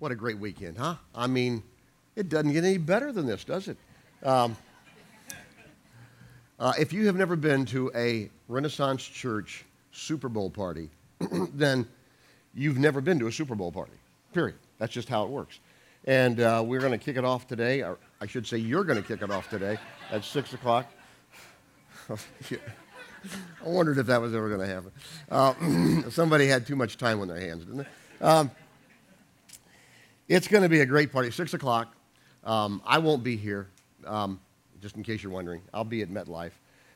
What a great weekend, huh? I mean, it doesn't get any better than this, does it? Um, uh, if you have never been to a Renaissance Church Super Bowl party, then you've never been to a Super Bowl party, period. That's just how it works. And uh, we're going to kick it off today, or I should say, you're going to kick it off today at 6 o'clock. I wondered if that was ever going to happen. Uh, somebody had too much time on their hands, didn't they? Um, it's going to be a great party. 6 o'clock. Um, I won't be here, um, just in case you're wondering. I'll be at MetLife.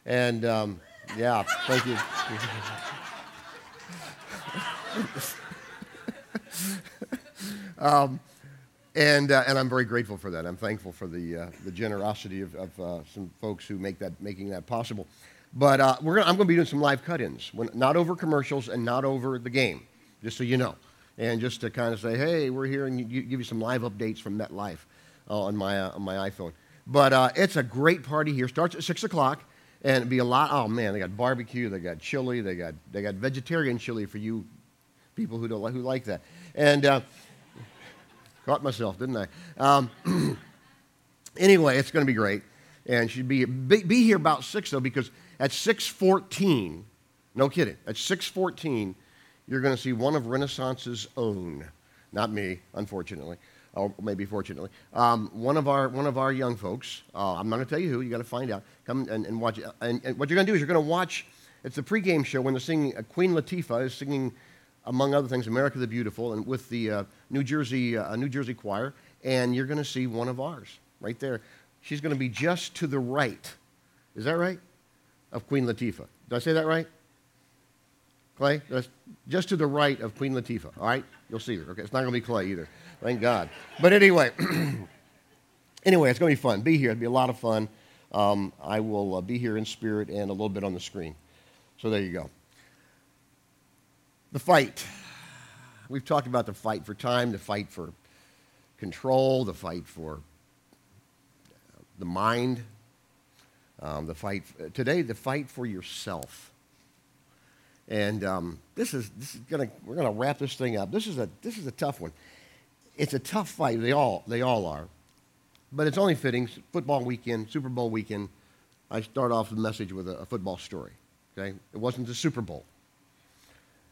And um, yeah, thank you. Um, and, uh, and I'm very grateful for that. I'm thankful for the, uh, the generosity of, of uh, some folks who make that, making that possible. But uh, we're gonna, I'm going to be doing some live cut ins, not over commercials and not over the game, just so you know. And just to kind of say, hey, we're here and you, give you some live updates from MetLife uh, on, my, uh, on my iPhone. But it's a great party here. Starts at 6 o'clock and it'd be a lot. Oh man, they got barbecue, they got chili, they got they got vegetarian chili for you people who don't like, who like that. And uh, caught myself, didn't I? Um, anyway, it's going to be great, and should be, be be here about six though because at six fourteen, no kidding, at six fourteen, you're going to see one of Renaissance's own, not me, unfortunately or maybe fortunately, um, one of our one of our young folks. Uh, I'm not going to tell you who. You got to find out. Come and, and watch. And, and, what you're going to do is you're going to watch. It's the pregame show when they're singing. Uh, Queen Latifah is singing, among other things, "America the Beautiful," and with the uh, New Jersey uh, New Jersey choir. And you're going to see one of ours right there. She's going to be just to the right. Is that right? Of Queen Latifah. Did I say that right? Clay? That's just to the right of Queen Latifah. All right? You'll see her. Okay, it's not going to be Clay either. Thank God. But anyway, anyway, it's going to be fun. Be here. It'll be a lot of fun. Um, I will uh, be here in spirit and a little bit on the screen. So there you go. The fight. We've talked about the fight for time, the fight for control, the fight for uh, the mind, um, the fight today, the fight for yourself. And um, this is this is gonna we're gonna wrap this thing up. This is a this is a tough one it's a tough fight. They all, they all are. But it's only fitting. Football weekend, Super Bowl weekend. I start off the message with a, a football story. Okay? It wasn't the Super Bowl.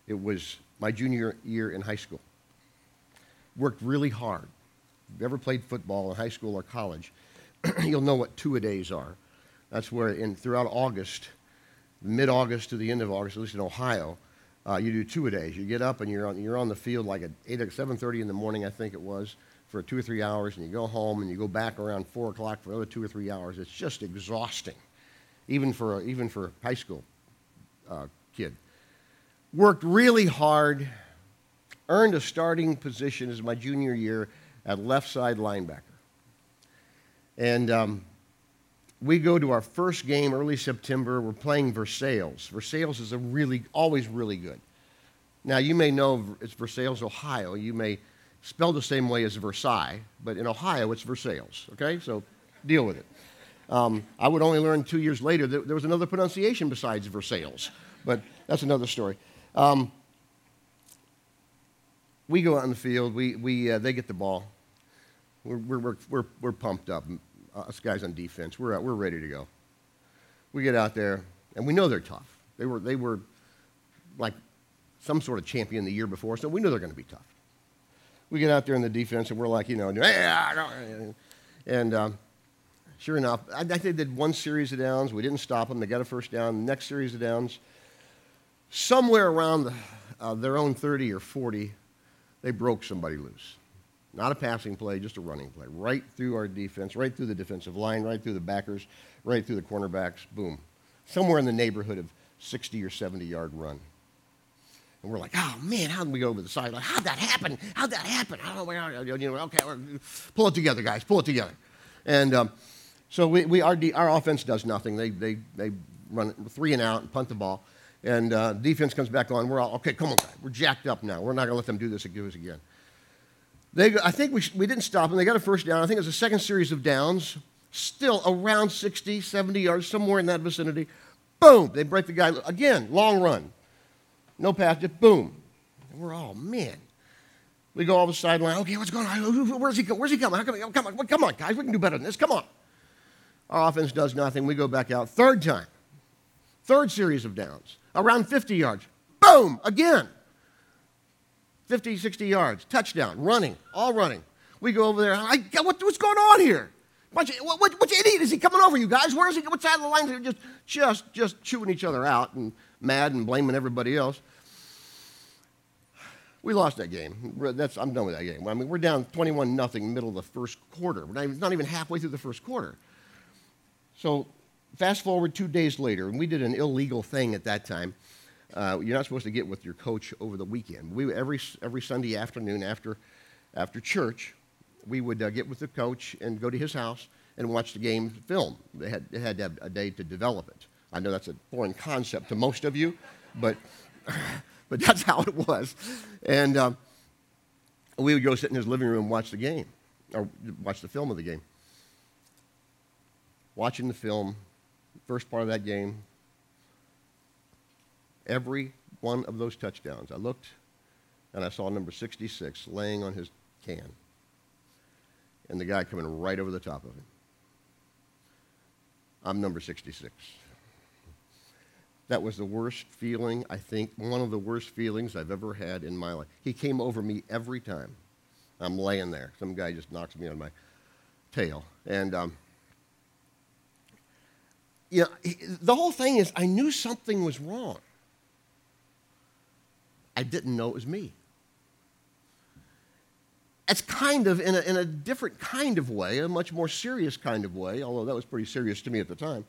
It was my junior year in high school. Worked really hard. If you've ever played football in high school or college, you'll know what two a days are. That's where in throughout August, mid-August to the end of August, at least in Ohio, uh, you do two a days. You get up and you're on, you're on the field like at 8 or 7.30 in the morning, I think it was, for two or three hours, and you go home and you go back around 4 o'clock for another two or three hours. It's just exhausting, even for, a, even for a high school uh, kid. Worked really hard, earned a starting position as my junior year at left side linebacker. And um, we go to our first game early September. We're playing Versailles. Versailles is a really, always really good. Now, you may know it's Versailles, Ohio. You may spell the same way as Versailles, but in Ohio, it's Versailles, okay? So deal with it. Um, I would only learn two years later that there was another pronunciation besides Versailles, but that's another story. Um, we go out in the field. We, we, uh, they get the ball. We're, we're, we're, we're pumped up us guys on defense, we're, we're ready to go. We get out there, and we know they're tough. They were, they were like some sort of champion the year before, so we know they're going to be tough. We get out there in the defense, and we're like, you know, and um, sure enough, I, I think they did one series of downs. We didn't stop them. They got a first down. Next series of downs, somewhere around the, uh, their own 30 or 40, they broke somebody loose. Not a passing play, just a running play. Right through our defense, right through the defensive line, right through the backers, right through the cornerbacks. Boom. Somewhere in the neighborhood of 60 or 70 yard run. And we're like, oh man, how did we go over the sideline? How'd that happen? How'd that happen? I don't know. You know, okay, pull it together, guys. Pull it together. And um, so we, we our, our offense does nothing. They, they, they run three and out and punt the ball. And uh, defense comes back on. We're all, okay, come on, guys. We're jacked up now. We're not going to let them do this again. They, I think we, we didn't stop them. They got a first down. I think it was a second series of downs, still around 60, 70 yards, somewhere in that vicinity. Boom! They break the guy. Again, long run. No pass, just boom. And we're all, man. We go off the sideline. Okay, what's going on? Where's he, where's he coming? How come, oh, come, on, come on, guys. We can do better than this. Come on. Our offense does nothing. We go back out. Third time. Third series of downs. Around 50 yards. Boom! Again. 50, 60 yards. Touchdown. Running. All running. We go over there. I, what, what's going on here? Bunch of, what, what, which idiot is he coming over, you guys? Where is he? What side of the line? Just, just, just chewing each other out and mad and blaming everybody else. We lost that game. That's, I'm done with that game. I mean, we're down 21 nothing middle of the first quarter. We're not even, not even halfway through the first quarter. So fast forward two days later, and we did an illegal thing at that time. Uh, you're not supposed to get with your coach over the weekend. We, every, every Sunday afternoon after, after church, we would uh, get with the coach and go to his house and watch the game film. They had, they had to have a day to develop it. I know that's a foreign concept to most of you, but, but that's how it was. And um, we would go sit in his living room and watch the game, or watch the film of the game. Watching the film, first part of that game, every one of those touchdowns, I looked and I saw number 66 laying on his can and the guy coming right over the top of him. I'm number 66. That was the worst feeling, I think, one of the worst feelings I've ever had in my life. He came over me every time. I'm laying there. Some guy just knocks me on my tail. And, um, you know, the whole thing is I knew something was wrong. I didn't know it was me. It's kind of in a, in a different kind of way, a much more serious kind of way, although that was pretty serious to me at the time.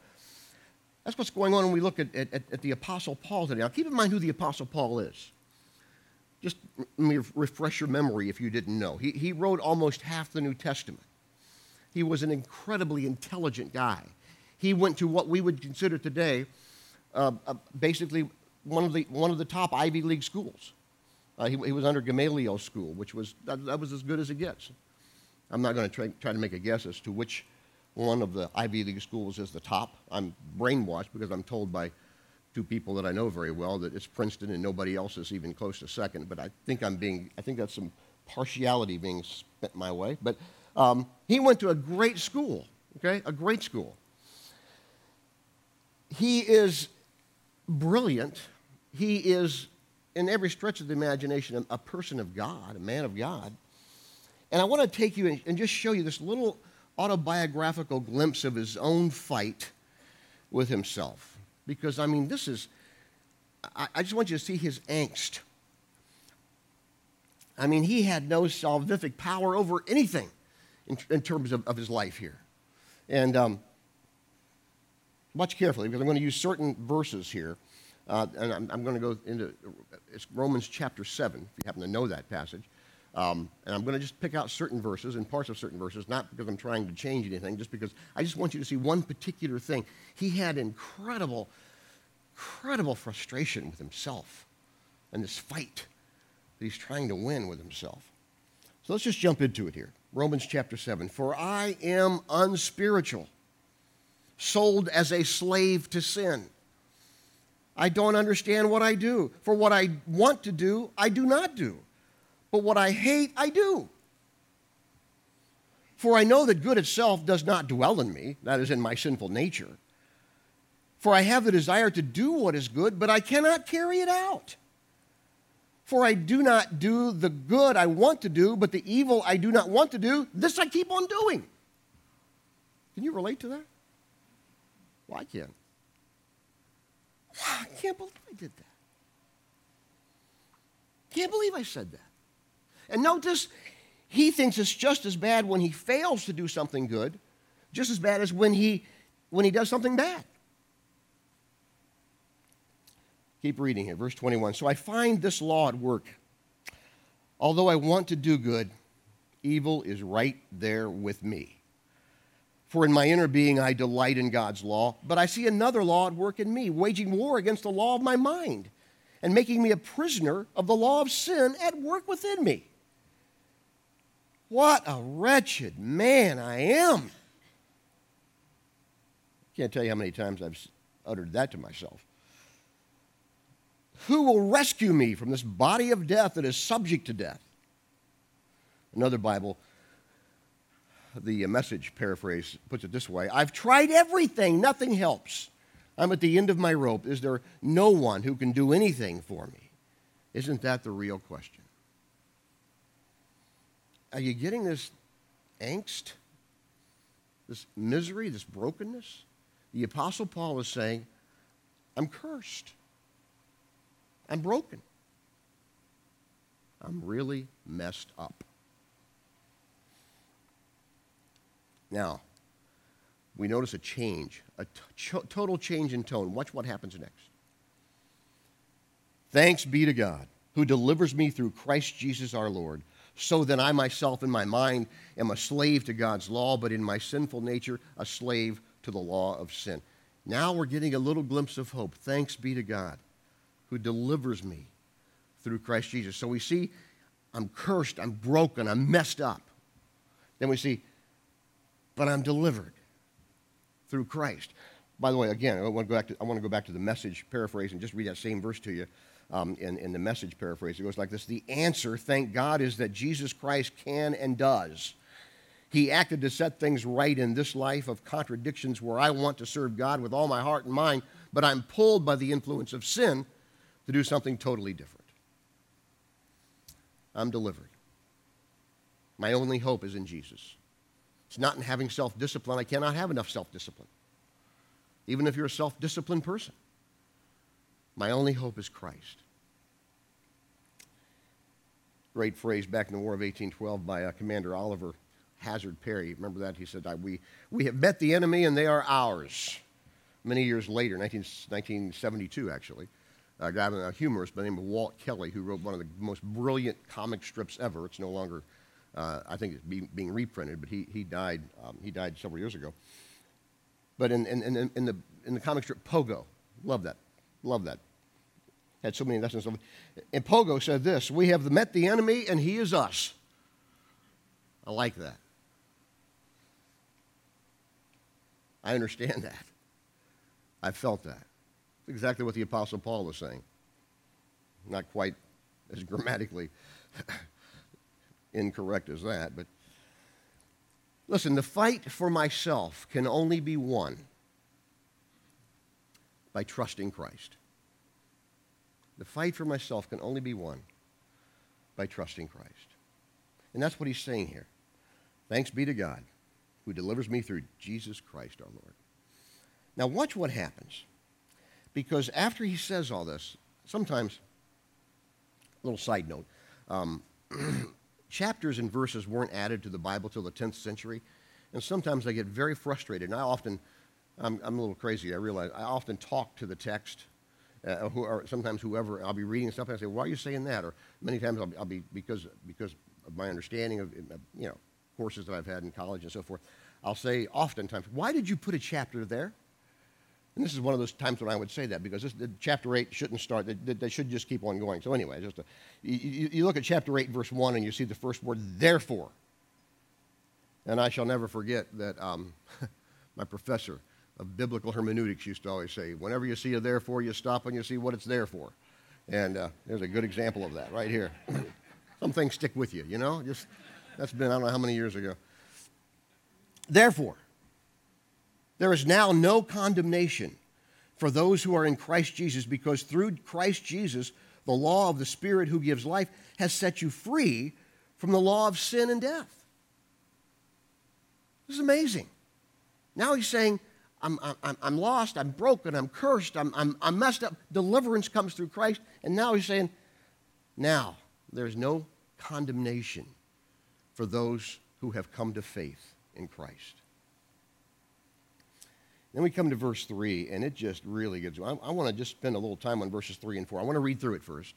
That's what's going on when we look at, at, at the Apostle Paul today. Now, keep in mind who the Apostle Paul is. Just let me refresh your memory if you didn't know. He, he wrote almost half the New Testament. He was an incredibly intelligent guy. He went to what we would consider today uh, uh, basically one of, the, one of the top Ivy League schools. Uh, he, he, was under Gamaliel School, which was, that, that, was as good as it gets. I'm not going to try, try to make a guess as to which one of the Ivy League schools is the top. I'm brainwashed because I'm told by two people that I know very well that it's Princeton and nobody else is even close to second. But I think I'm being, I think that's some partiality being spent my way. But um, he went to a great school, okay, a great school. He is brilliant. He is, in every stretch of the imagination, a person of God, a man of God. And I want to take you and just show you this little autobiographical glimpse of his own fight with himself. Because, I mean, this is, I, just want you to see his angst. I mean, he had no salvific power over anything in, in terms of, of, his life here. And um, watch carefully because I'm going to use certain verses here. Uh, and I'm, I'm, going to go into it's Romans chapter 7, if you happen to know that passage. Um, and I'm going to just pick out certain verses and parts of certain verses, not because I'm trying to change anything, just because I just want you to see one particular thing. He had incredible, incredible frustration with himself and this fight that he's trying to win with himself. So let's just jump into it here. Romans chapter 7. For I am unspiritual, sold as a slave to sin. I don't understand what I do. For what I want to do, I do not do but what I hate, I do. For I know that good itself does not dwell in me, that is, in my sinful nature. For I have the desire to do what is good, but I cannot carry it out. For I do not do the good I want to do, but the evil I do not want to do, this I keep on doing. Can you relate to that? Well, I can. I can't believe I did that. Can't believe I said that. And notice, he thinks it's just as bad when he fails to do something good, just as bad as when he, when he does something bad. Keep reading here, verse 21. So I find this law at work. Although I want to do good, evil is right there with me. For in my inner being I delight in God's law, but I see another law at work in me, waging war against the law of my mind, and making me a prisoner of the law of sin at work within me. What a wretched man I am. Can't tell you how many times I've uttered that to myself. Who will rescue me from this body of death that is subject to death? Another Bible, the message paraphrase puts it this way I've tried everything, nothing helps. I'm at the end of my rope. Is there no one who can do anything for me? Isn't that the real question? Are you getting this angst, this misery, this brokenness? The Apostle Paul is saying, I'm cursed. I'm broken. I'm really messed up. Now, we notice a change, a t- total change in tone. Watch what happens next. Thanks be to God, who delivers me through Christ Jesus our Lord. So then I myself in my mind am a slave to God's law, but in my sinful nature, a slave to the law of sin. Now we're getting a little glimpse of hope. Thanks be to God, who delivers me through Christ Jesus. So we see I'm cursed, I'm broken, I'm messed up. Then we see, but I'm delivered through Christ. By the way, again, I want to go back to, I want to go back to the message paraphrase and just read that same verse to you um, in, in the message paraphrase. It goes like this The answer, thank God, is that Jesus Christ can and does. He acted to set things right in this life of contradictions where I want to serve God with all my heart and mind, but I'm pulled by the influence of sin to do something totally different. I'm delivered. My only hope is in Jesus. It's not in having self discipline. I cannot have enough self discipline, even if you're a self disciplined person. My only hope is Christ. Great phrase back in the War of 1812 by uh, Commander Oliver Hazard Perry. Remember that? He said, we, we have met the enemy and they are ours. Many years later, 19, 1972 actually, a guy, a humorist by the name of Walt Kelly, who wrote one of the most brilliant comic strips ever. It's no longer uh, I think it's being, being, reprinted, but he, he, died, um, he died several years ago. But in, in, in, in, the, in the comic strip Pogo, love that, love that. Had so many lessons. And Pogo said this We have met the enemy, and he is us. I like that. I understand that. I felt that. It's exactly what the Apostle Paul was saying. Not quite as grammatically incorrect as that, but listen, the fight for myself can only be won by trusting Christ. The fight for myself can only be won by trusting Christ. And that's what he's saying here. Thanks be to God who delivers me through Jesus Christ our Lord. Now, watch what happens. Because after he says all this, sometimes, a little side note, um, chapters and verses weren't added to the Bible till the 10th century. And sometimes I get very frustrated. And I often, I'm, I'm a little crazy, I realize. I often talk to the text. Uh, who, sometimes whoever, I'll be reading something, I say, why are you saying that? Or many times I'll, I'll be, because, because of my understanding of, you know, courses that I've had in college and so forth, I'll say oftentimes, why did you put a chapter there? And this is one of those times when I would say that because this, chapter 8 shouldn't start, they, they, should just keep on going. So, anyway, just a, you, you look at chapter 8, verse 1, and you see the first word, therefore. And I shall never forget that um, my professor of biblical hermeneutics used to always say, whenever you see a therefore, you stop and you see what it's there for. And uh, there's a good example of that right here. Some things stick with you, you know? Just That's been, I don't know how many years ago. Therefore, there is now no condemnation for those who are in Christ Jesus, because through Christ Jesus, the law of the Spirit who gives life has set you free from the law of sin and death. This is amazing. Now he's saying, I'm, I'm, I'm lost, I'm broken, I'm cursed, I'm, I'm, I'm messed up. Deliverance comes through Christ. And now he's saying, now there's no condemnation for those who have come to faith in Christ. Then we come to verse 3, and it just really gets. I, I want to just spend a little time on verses 3 and 4. I want to read through it first,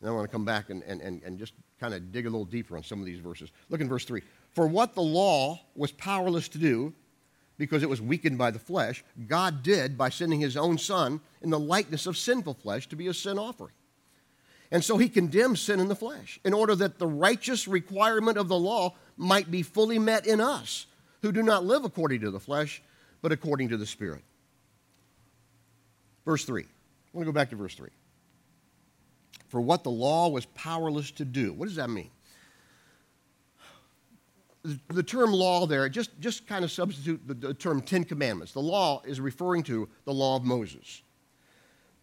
and then I want to come back and, and, and, and just kind of dig a little deeper on some of these verses. Look in verse 3. For what the law was powerless to do, because it was weakened by the flesh, God did by sending his own Son in the likeness of sinful flesh to be a sin offering. And so he condemns sin in the flesh, in order that the righteous requirement of the law might be fully met in us, who do not live according to the flesh but according to the Spirit. Verse 3. I want to go back to verse 3. For what the law was powerless to do. What does that mean? the, term law there, just, just kind of substitute the, the term Ten Commandments. The law is referring to the law of Moses.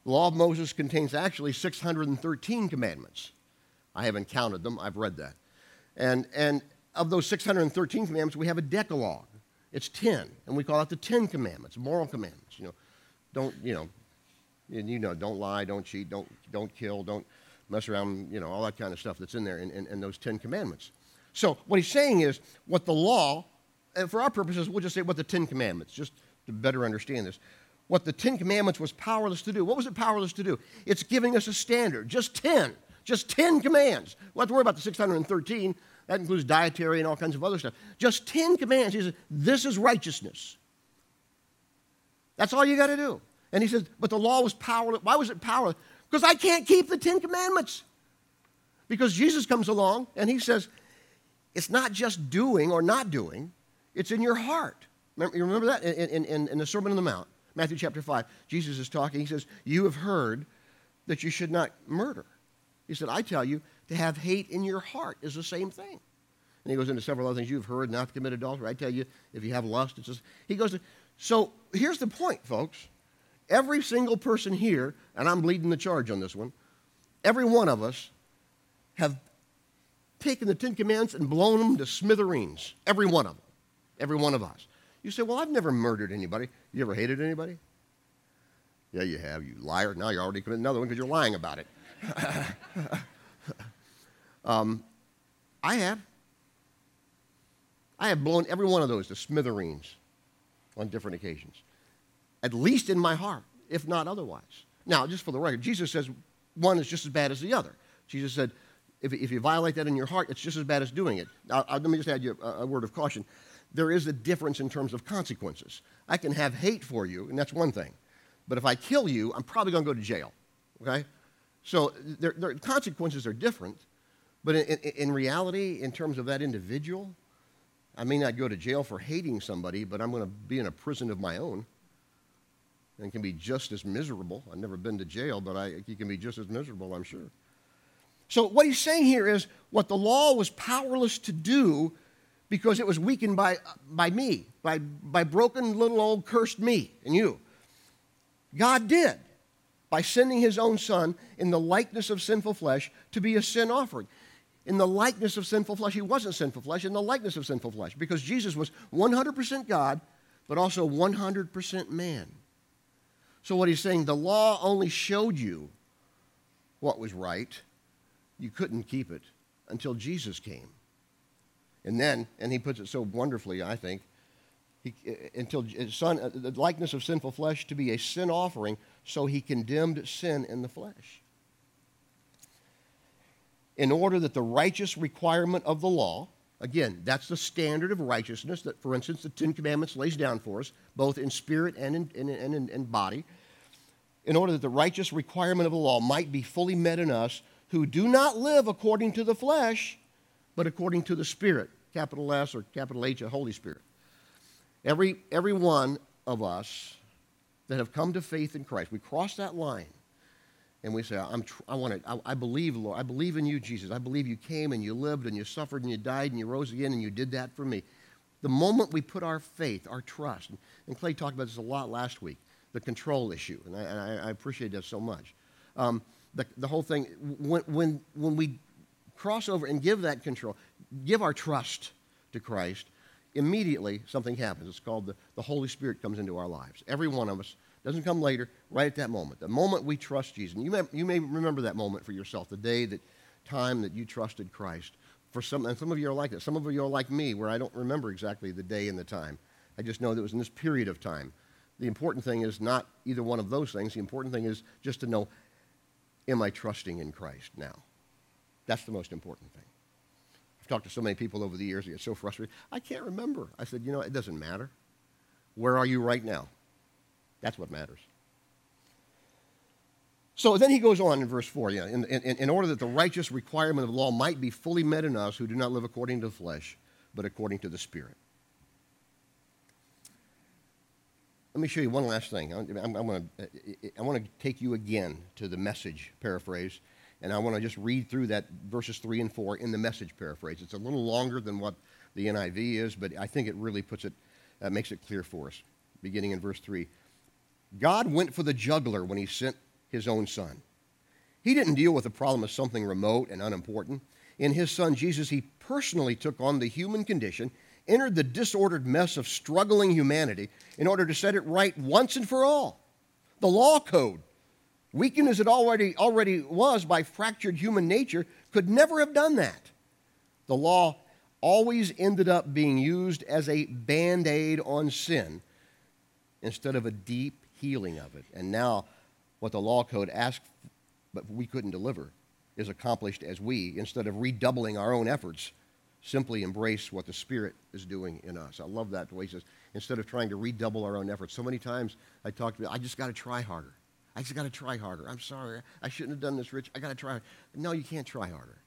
The law of Moses contains actually 613 commandments. I haven't counted them, I've read that. And, and of those 613 commandments, we have a decalogue. It's 10, and we call it the 10 commandments, moral commandments. You know, don't, you know, and you know, don't lie, don't cheat, don't, don't kill, don't mess around, you know, all that kind of stuff that's in there in, in, in those 10 commandments. So what he's saying is what the law, and for our purposes, we'll just say what the Ten Commandments, just to better understand this. What the Ten Commandments was powerless to do. What was it powerless to do? It's giving us a standard, just 10, just 10 commands. We'll have to worry about the 613. That includes dietary and all kinds of other stuff. Just 10 commands. He says, this is righteousness. That's all you got to do. And he says, but the law was powerless. Why was it powerless? Because I can't keep the Ten Commandments. Because Jesus comes along and he says, it's not just doing or not doing, it's in your heart. Remember, you remember that in, in, in the Sermon on the Mount, Matthew chapter 5. Jesus is talking. He says, You have heard that you should not murder. He said, I tell you, to have hate in your heart is the same thing. And he goes into several other things you've heard, not to commit adultery. I tell you, if you have lust, it's just. He goes, to, So here's the point, folks. Every single person here, and I'm leading the charge on this one, every one of us have taken the Ten Commandments and blown them to smithereens. Every one of them. Every one of us. You say, well, I've never murdered anybody. You ever hated anybody? Yeah, you have, you liar. Now you're already committing another one because you're lying about it. um, I have. I have blown every one of those to smithereens on different occasions, at least in my heart, if not otherwise. Now, just for the record, Jesus says one is just as bad as the other. Jesus said, if, if you violate that in your heart, it's just as bad as doing it. Now, let me just add you a, a word of caution. There is a difference in terms of consequences. I can have hate for you, and that's one thing. But if I kill you, I'm probably going to go to jail. Okay? So their, their consequences are different. But in, in, reality, in terms of that individual, I may not go to jail for hating somebody, but I'm going to be in a prison of my own and can be just as miserable. I've never been to jail, but I, you can be just as miserable, I'm sure. So, what he's saying here is what the law was powerless to do because it was weakened by, by me, by, by broken little old cursed me and you. God did by sending his own son in the likeness of sinful flesh to be a sin offering. In the likeness of sinful flesh, he wasn't sinful flesh, in the likeness of sinful flesh, because Jesus was 100% God, but also 100% man. So, what he's saying, the law only showed you what was right you couldn't keep it until Jesus came. And then, and he puts it so wonderfully, I think, he, until son, uh, the likeness of sinful flesh to be a sin offering, so he condemned sin in the flesh. In order that the righteous requirement of the law, again, that's the standard of righteousness that, for instance, the Ten Commandments lays down for us, both in spirit and in, in, in, in, body, in order that the righteous requirement of the law might be fully met in us who do not live according to the flesh, but according to the Spirit, capital S or capital H, Holy Spirit. Every, every one of us that have come to faith in Christ, we cross that line and we say, I'm tr- I want to, I, I believe, Lord, I believe in you, Jesus. I believe you came and you lived and you suffered and you died and you rose again and you did that for me. The moment we put our faith, our trust, and, and Clay talked about this a lot last week, the control issue, and I, and I, I appreciate that so much. Um, the, the whole thing, when, when, when we cross over and give that control, give our trust to Christ, immediately something happens. It's called the, the Holy Spirit comes into our lives. Every one of us doesn't come later, right at that moment. The moment we trust Jesus. And you may, you may remember that moment for yourself, the day, that time that you trusted Christ. For some, and some of you are like that. Some of you are like me, where I don't remember exactly the day and the time. I just know that it was in this period of time. The important thing is not either one of those things. The important thing is just to know am I trusting in Christ now? That's the most important thing. I've talked to so many people over the years, they get so frustrated. I can't remember. I said, you know, it doesn't matter. Where are you right now? That's what matters. So then he goes on in verse 4 yeah, in, in, in order that the righteous requirement of the law might be fully met in us who do not live according to the flesh, but according to the Spirit. Let me show you one last thing. I'm, I'm, I'm gonna, I want to take you again to the message paraphrase And I want to just read through that verses 3 and 4 in the message paraphrase. It's a little longer than what the NIV is, but I think it really puts it, uh, makes it clear for us. Beginning in verse 3 God went for the juggler when he sent his own son. He didn't deal with the problem as something remote and unimportant. In his son Jesus, he personally took on the human condition, entered the disordered mess of struggling humanity in order to set it right once and for all. The law code, weakened as it already, already was by fractured human nature, could never have done that. The law always ended up being used as a band aid on sin instead of a deep healing of it. And now, what the law code asked, but we couldn't deliver, is accomplished as we, instead of redoubling our own efforts, simply embrace what the Spirit is doing in us. I love that the way he says, instead of trying to redouble our own efforts. So many times I talk to I just got to try harder. I just got to try harder. I'm sorry. I shouldn't have done this, Rich. I got to try. No, you can't try harder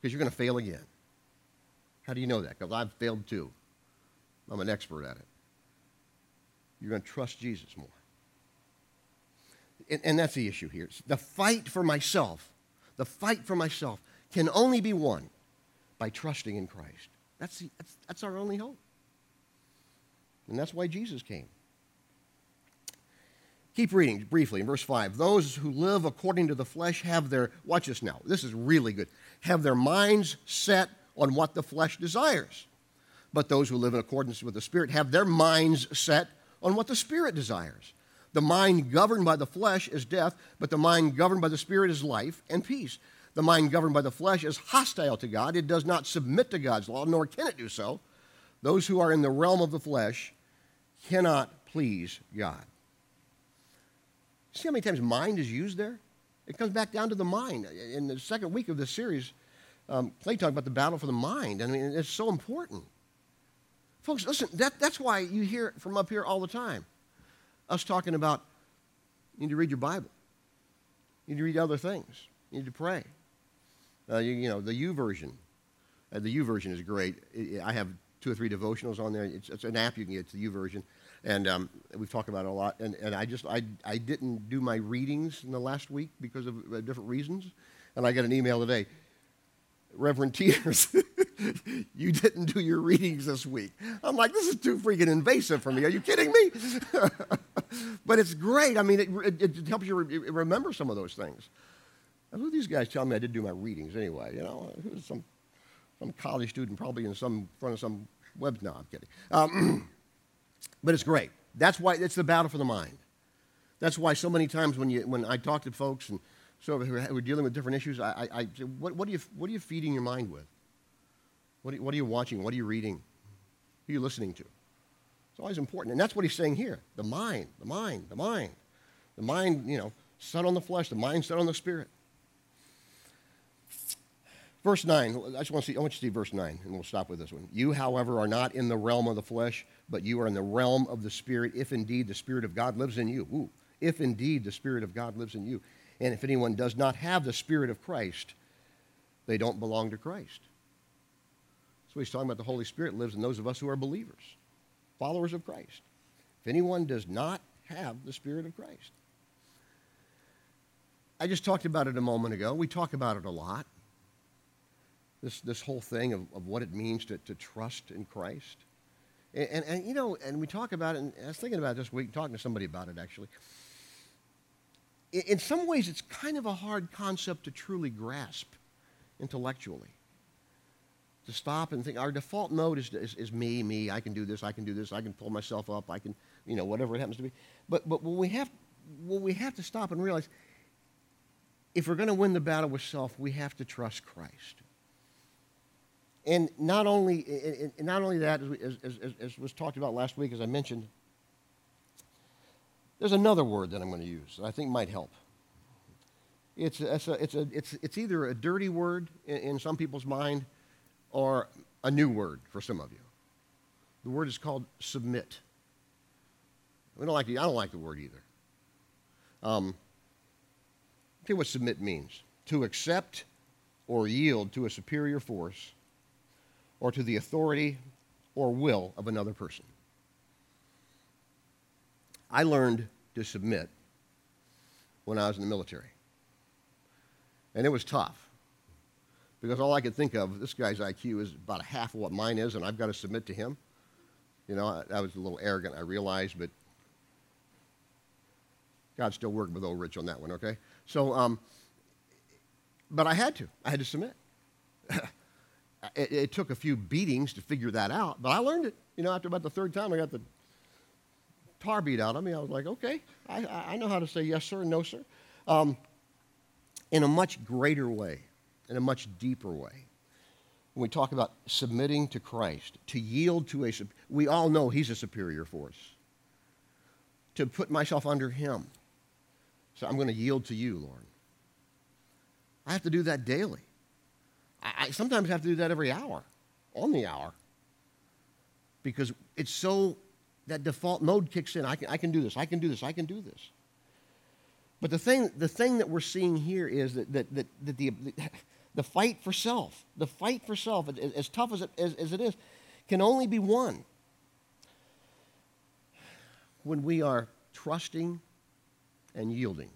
because you're going to fail again. How do you know that? Because I've failed too. I'm an expert at it. You're going to trust Jesus more. And, and that's the issue here. The fight for myself, the fight for myself can only be won by trusting in Christ. That's, the, that's, that's our only hope. And that's why Jesus came. Keep reading briefly in verse 5. Those who live according to the flesh have their, watch this now, this is really good, have their minds set on what the flesh desires. But those who live in accordance with the Spirit have their minds set on what the Spirit desires. The mind governed by the flesh is death, but the mind governed by the Spirit is life and peace. The mind governed by the flesh is hostile to God. It does not submit to God's law, nor can it do so. Those who are in the realm of the flesh cannot please God. See how many times mind is used there? It comes back down to the mind. In the second week of this series, um, Clay talked about the battle for the mind. I mean, it's so important. Folks, listen, that, that's why you hear from up here all the time us talking about you need to read your Bible, you need to read other things, you need to pray. Uh, you, you, know, the YouVersion. Uh, the YouVersion is great. I have two or three devotionals on there. It's, it's an app you can get. It's the YouVersion. And um, we've talked about it a lot. And, and I just, I, I didn't do my readings in the last week because of uh, different reasons. And I got an email today. Reverend Teeters, you didn't do your readings this week. I'm like, this is too freaking invasive for me. Are you kidding me? but it's great. I mean, it, it, it helps you re- remember some of those things. Who these guys tell me I did do my readings anyway? You know, some, some college student probably in some front of some web. No, I'm kidding. Um, but it's great. That's why it's the battle for the mind. That's why so many times when, you, when I talk to folks and so who are dealing with different issues, I, I, I what, what, are you, what are you feeding your mind with? What are, what are you watching? What are you reading? Who are you listening to? It's always important. And that's what he's saying here. The mind, the mind, the mind. The mind, you know, set on the flesh, the mind set on the spirit. Verse 9, I just want to see, I want you to see verse 9, and we'll stop with this one. You, however, are not in the realm of the flesh, but you are in the realm of the Spirit, if indeed the Spirit of God lives in you. Ooh, if indeed the Spirit of God lives in you. And if anyone does not have the Spirit of Christ, they don't belong to Christ. So he's talking about the Holy Spirit lives in those of us who are believers, followers of Christ. If anyone does not have the Spirit of Christ, I just talked about it a moment ago. We talk about it a lot this, this whole thing of, of what it means to, to trust in Christ. And, and, and, you know, and we talk about it, and I was thinking about this week, talking to somebody about it actually. In, in some ways, it's kind of a hard concept to truly grasp intellectually. To stop and think, our default mode is, is, is me, me, I can do this, I can do this, I can pull myself up, I can, you know, whatever it happens to be. But, but when we have, when we have to stop and realize, if we're going to win the battle with self, we have to trust Christ. And not only, and not only that, as, as, as, was talked about last week, as I mentioned, there's another word that I'm going to use that I think might help. It's, it's, a, it's, a, it's, it's either a dirty word in, in some people's mind or a new word for some of you. The word is called submit. We don't like the, I don't like the word either. Um, what submit means to accept or yield to a superior force or to the authority or will of another person. I learned to submit when I was in the military. And it was tough because all I could think of, this guy's IQ is about a half of what mine is, and I've got to submit to him. You know, I, I was a little arrogant, I realized, but God's still working with old Rich on that one, okay? So, um, but I had to. I had to submit. it, it, took a few beatings to figure that out, but I learned it. You know, after about the third time, I got the tar beat out of me. I was like, okay, I, I know how to say yes, sir, no, sir, um, in a much greater way, in a much deeper way. When we talk about submitting to Christ, to yield to a, we all know He's a superior force. To put myself under Him. So I'm going to yield to you, Lord. I have to do that daily. I, I sometimes have to do that every hour, on the hour, because it's so that default mode kicks in. I can, I can do this, I can do this, I can do this. But the thing, the thing that we're seeing here is that, that, that, that the, the fight for self, the fight for self, as tough as it, as, as it is, can only be won when we are trusting and yielding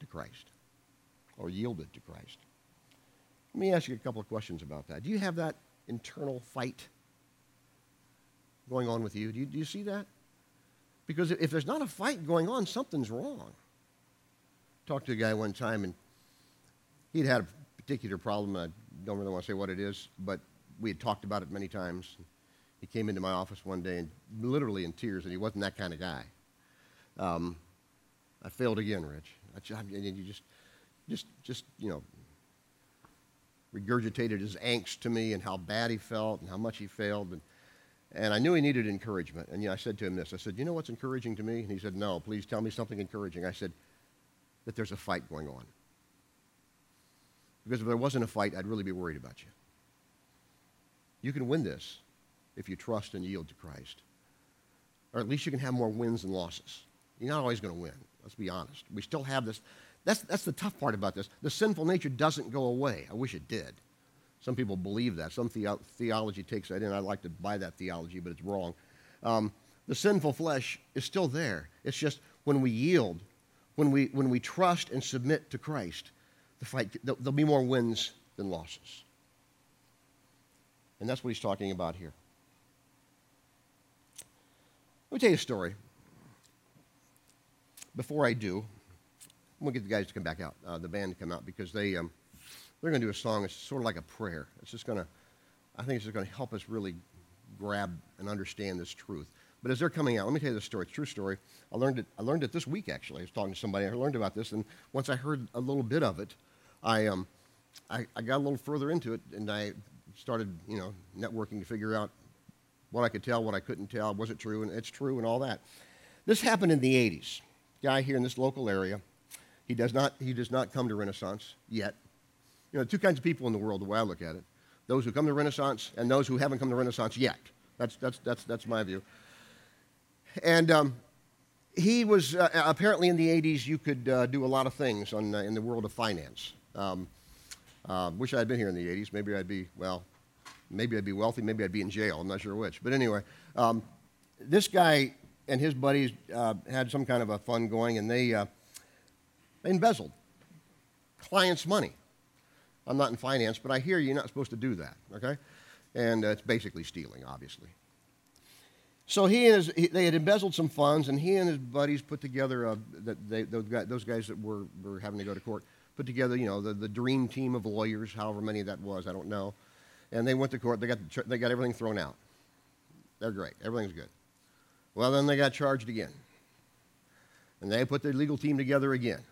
to Christ or yielded to Christ. Let me ask you a couple of questions about that. Do you have that internal fight going on with you? Do you, do you see that? Because if there's not a fight going on, something's wrong. Talked to a guy one time, and he'd had particular problem. I don't really want to say what it is, but we had talked about it many times. He came into my office one day and literally in tears, and he wasn't that kind of guy. Um, I failed again, Rich. I, you just, just, just, you know, regurgitated his angst to me and how bad he felt and how much he failed. And, and I knew he needed encouragement. And you know, I said to him this I said, You know what's encouraging to me? And he said, No, please tell me something encouraging. I said, That there's a fight going on. Because if there wasn't a fight, I'd really be worried about you. You can win this if you trust and yield to Christ. Or at least you can have more wins than losses. You're not always going to win. Let's be honest. We still have this. That's, that's the tough part about this. The sinful nature doesn't go away. I wish it did. Some people believe that. Some the- theology takes that in. I'd like to buy that theology, but it's wrong. Um, the sinful flesh is still there. It's just when we yield, when we, when we trust and submit to Christ, the fight, there'll be more wins than losses. And that's what he's talking about here. Let me tell you a story before I do, I'm going to get the guys to come back out, uh, the band to come out, because they, um, they're going to do a song. It's sort of like a prayer. It's just going to, I think it's just going to help us really grab and understand this truth. But as they're coming out, let me tell you this story. It's a true story. I learned it, I learned it this week, actually. I was talking to somebody. I learned about this, and once I heard a little bit of it, I, um, I, I got a little further into it, and I started, you know, networking to figure out what I could tell, what I couldn't tell, was it true, and it's true, and all that. This happened in the 80s guy here in this local area. He does not, he does not come to Renaissance yet. You know, two kinds of people in the world, the way I look at it those who come to Renaissance and those who haven't come to Renaissance yet. That's, that's, that's, that's my view. And um, he was uh, apparently in the 80s, you could uh, do a lot of things on, uh, in the world of finance. Um, uh, wish I had been here in the 80s. Maybe I'd be, well, maybe I'd be wealthy, maybe I'd be in jail. I'm not sure which. But anyway, um, this guy and his buddies uh, had some kind of a fund going, and they, uh, they embezzled clients' money. I'm not in finance, but I hear you're not supposed to do that, okay? And uh, it's basically stealing, obviously. So he and his, he, they had embezzled some funds, and he and his buddies put together a, that they, those, guys, that were, were having to go to court put together, you know, the, the dream team of lawyers, however many that was, I don't know. And they went to court. They got, the, they got everything thrown out. They're great. Everything's good. Well, then they got charged again. And they put their legal team together again.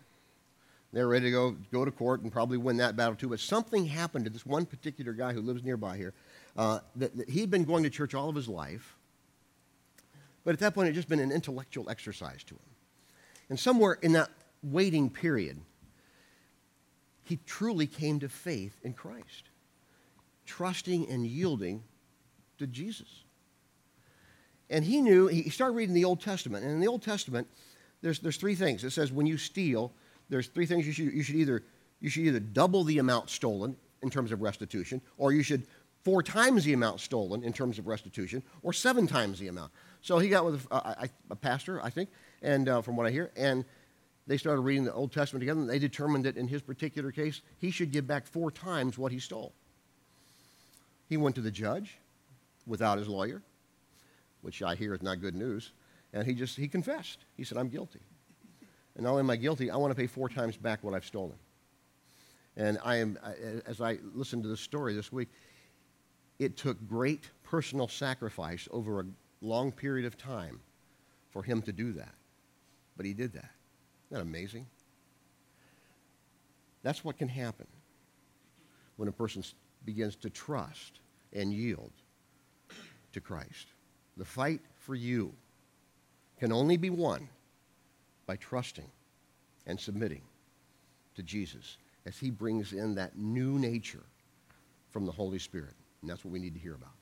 They're ready to go, go to court and probably win that battle too. But something happened to this one particular guy who lives nearby here. Uh, that, that he'd been going to church all of his life. But at that point, it had just been an intellectual exercise to him. And somewhere in that waiting period, he truly came to faith in Christ, trusting and yielding to Jesus. And he knew, he started reading the Old Testament. And in the Old Testament, there's, there's three things. It says when you steal, there's three things you should, you should either you should either double the amount stolen in terms of restitution, or you should four times the amount stolen in terms of restitution, or seven times the amount. So he got with a, a, pastor, I think, and uh, from what I hear, and they started reading the Old Testament together, and they determined that in his particular case, he should give back four times what he stole. He went to the judge without his lawyer, which I hear is not good news, and he just he confessed. He said, "I'm guilty." And not only am I guilty, I want to pay four times back what I've stolen. And I am, as I listened to this story this week, it took great personal sacrifice over a long period of time for him to do that. But he did that. Isn't that amazing? That's what can happen when a person begins to trust and yield to Christ. The fight for you can only be won by trusting and submitting to Jesus as he brings in that new nature from the Holy Spirit. And that's what we need to hear about.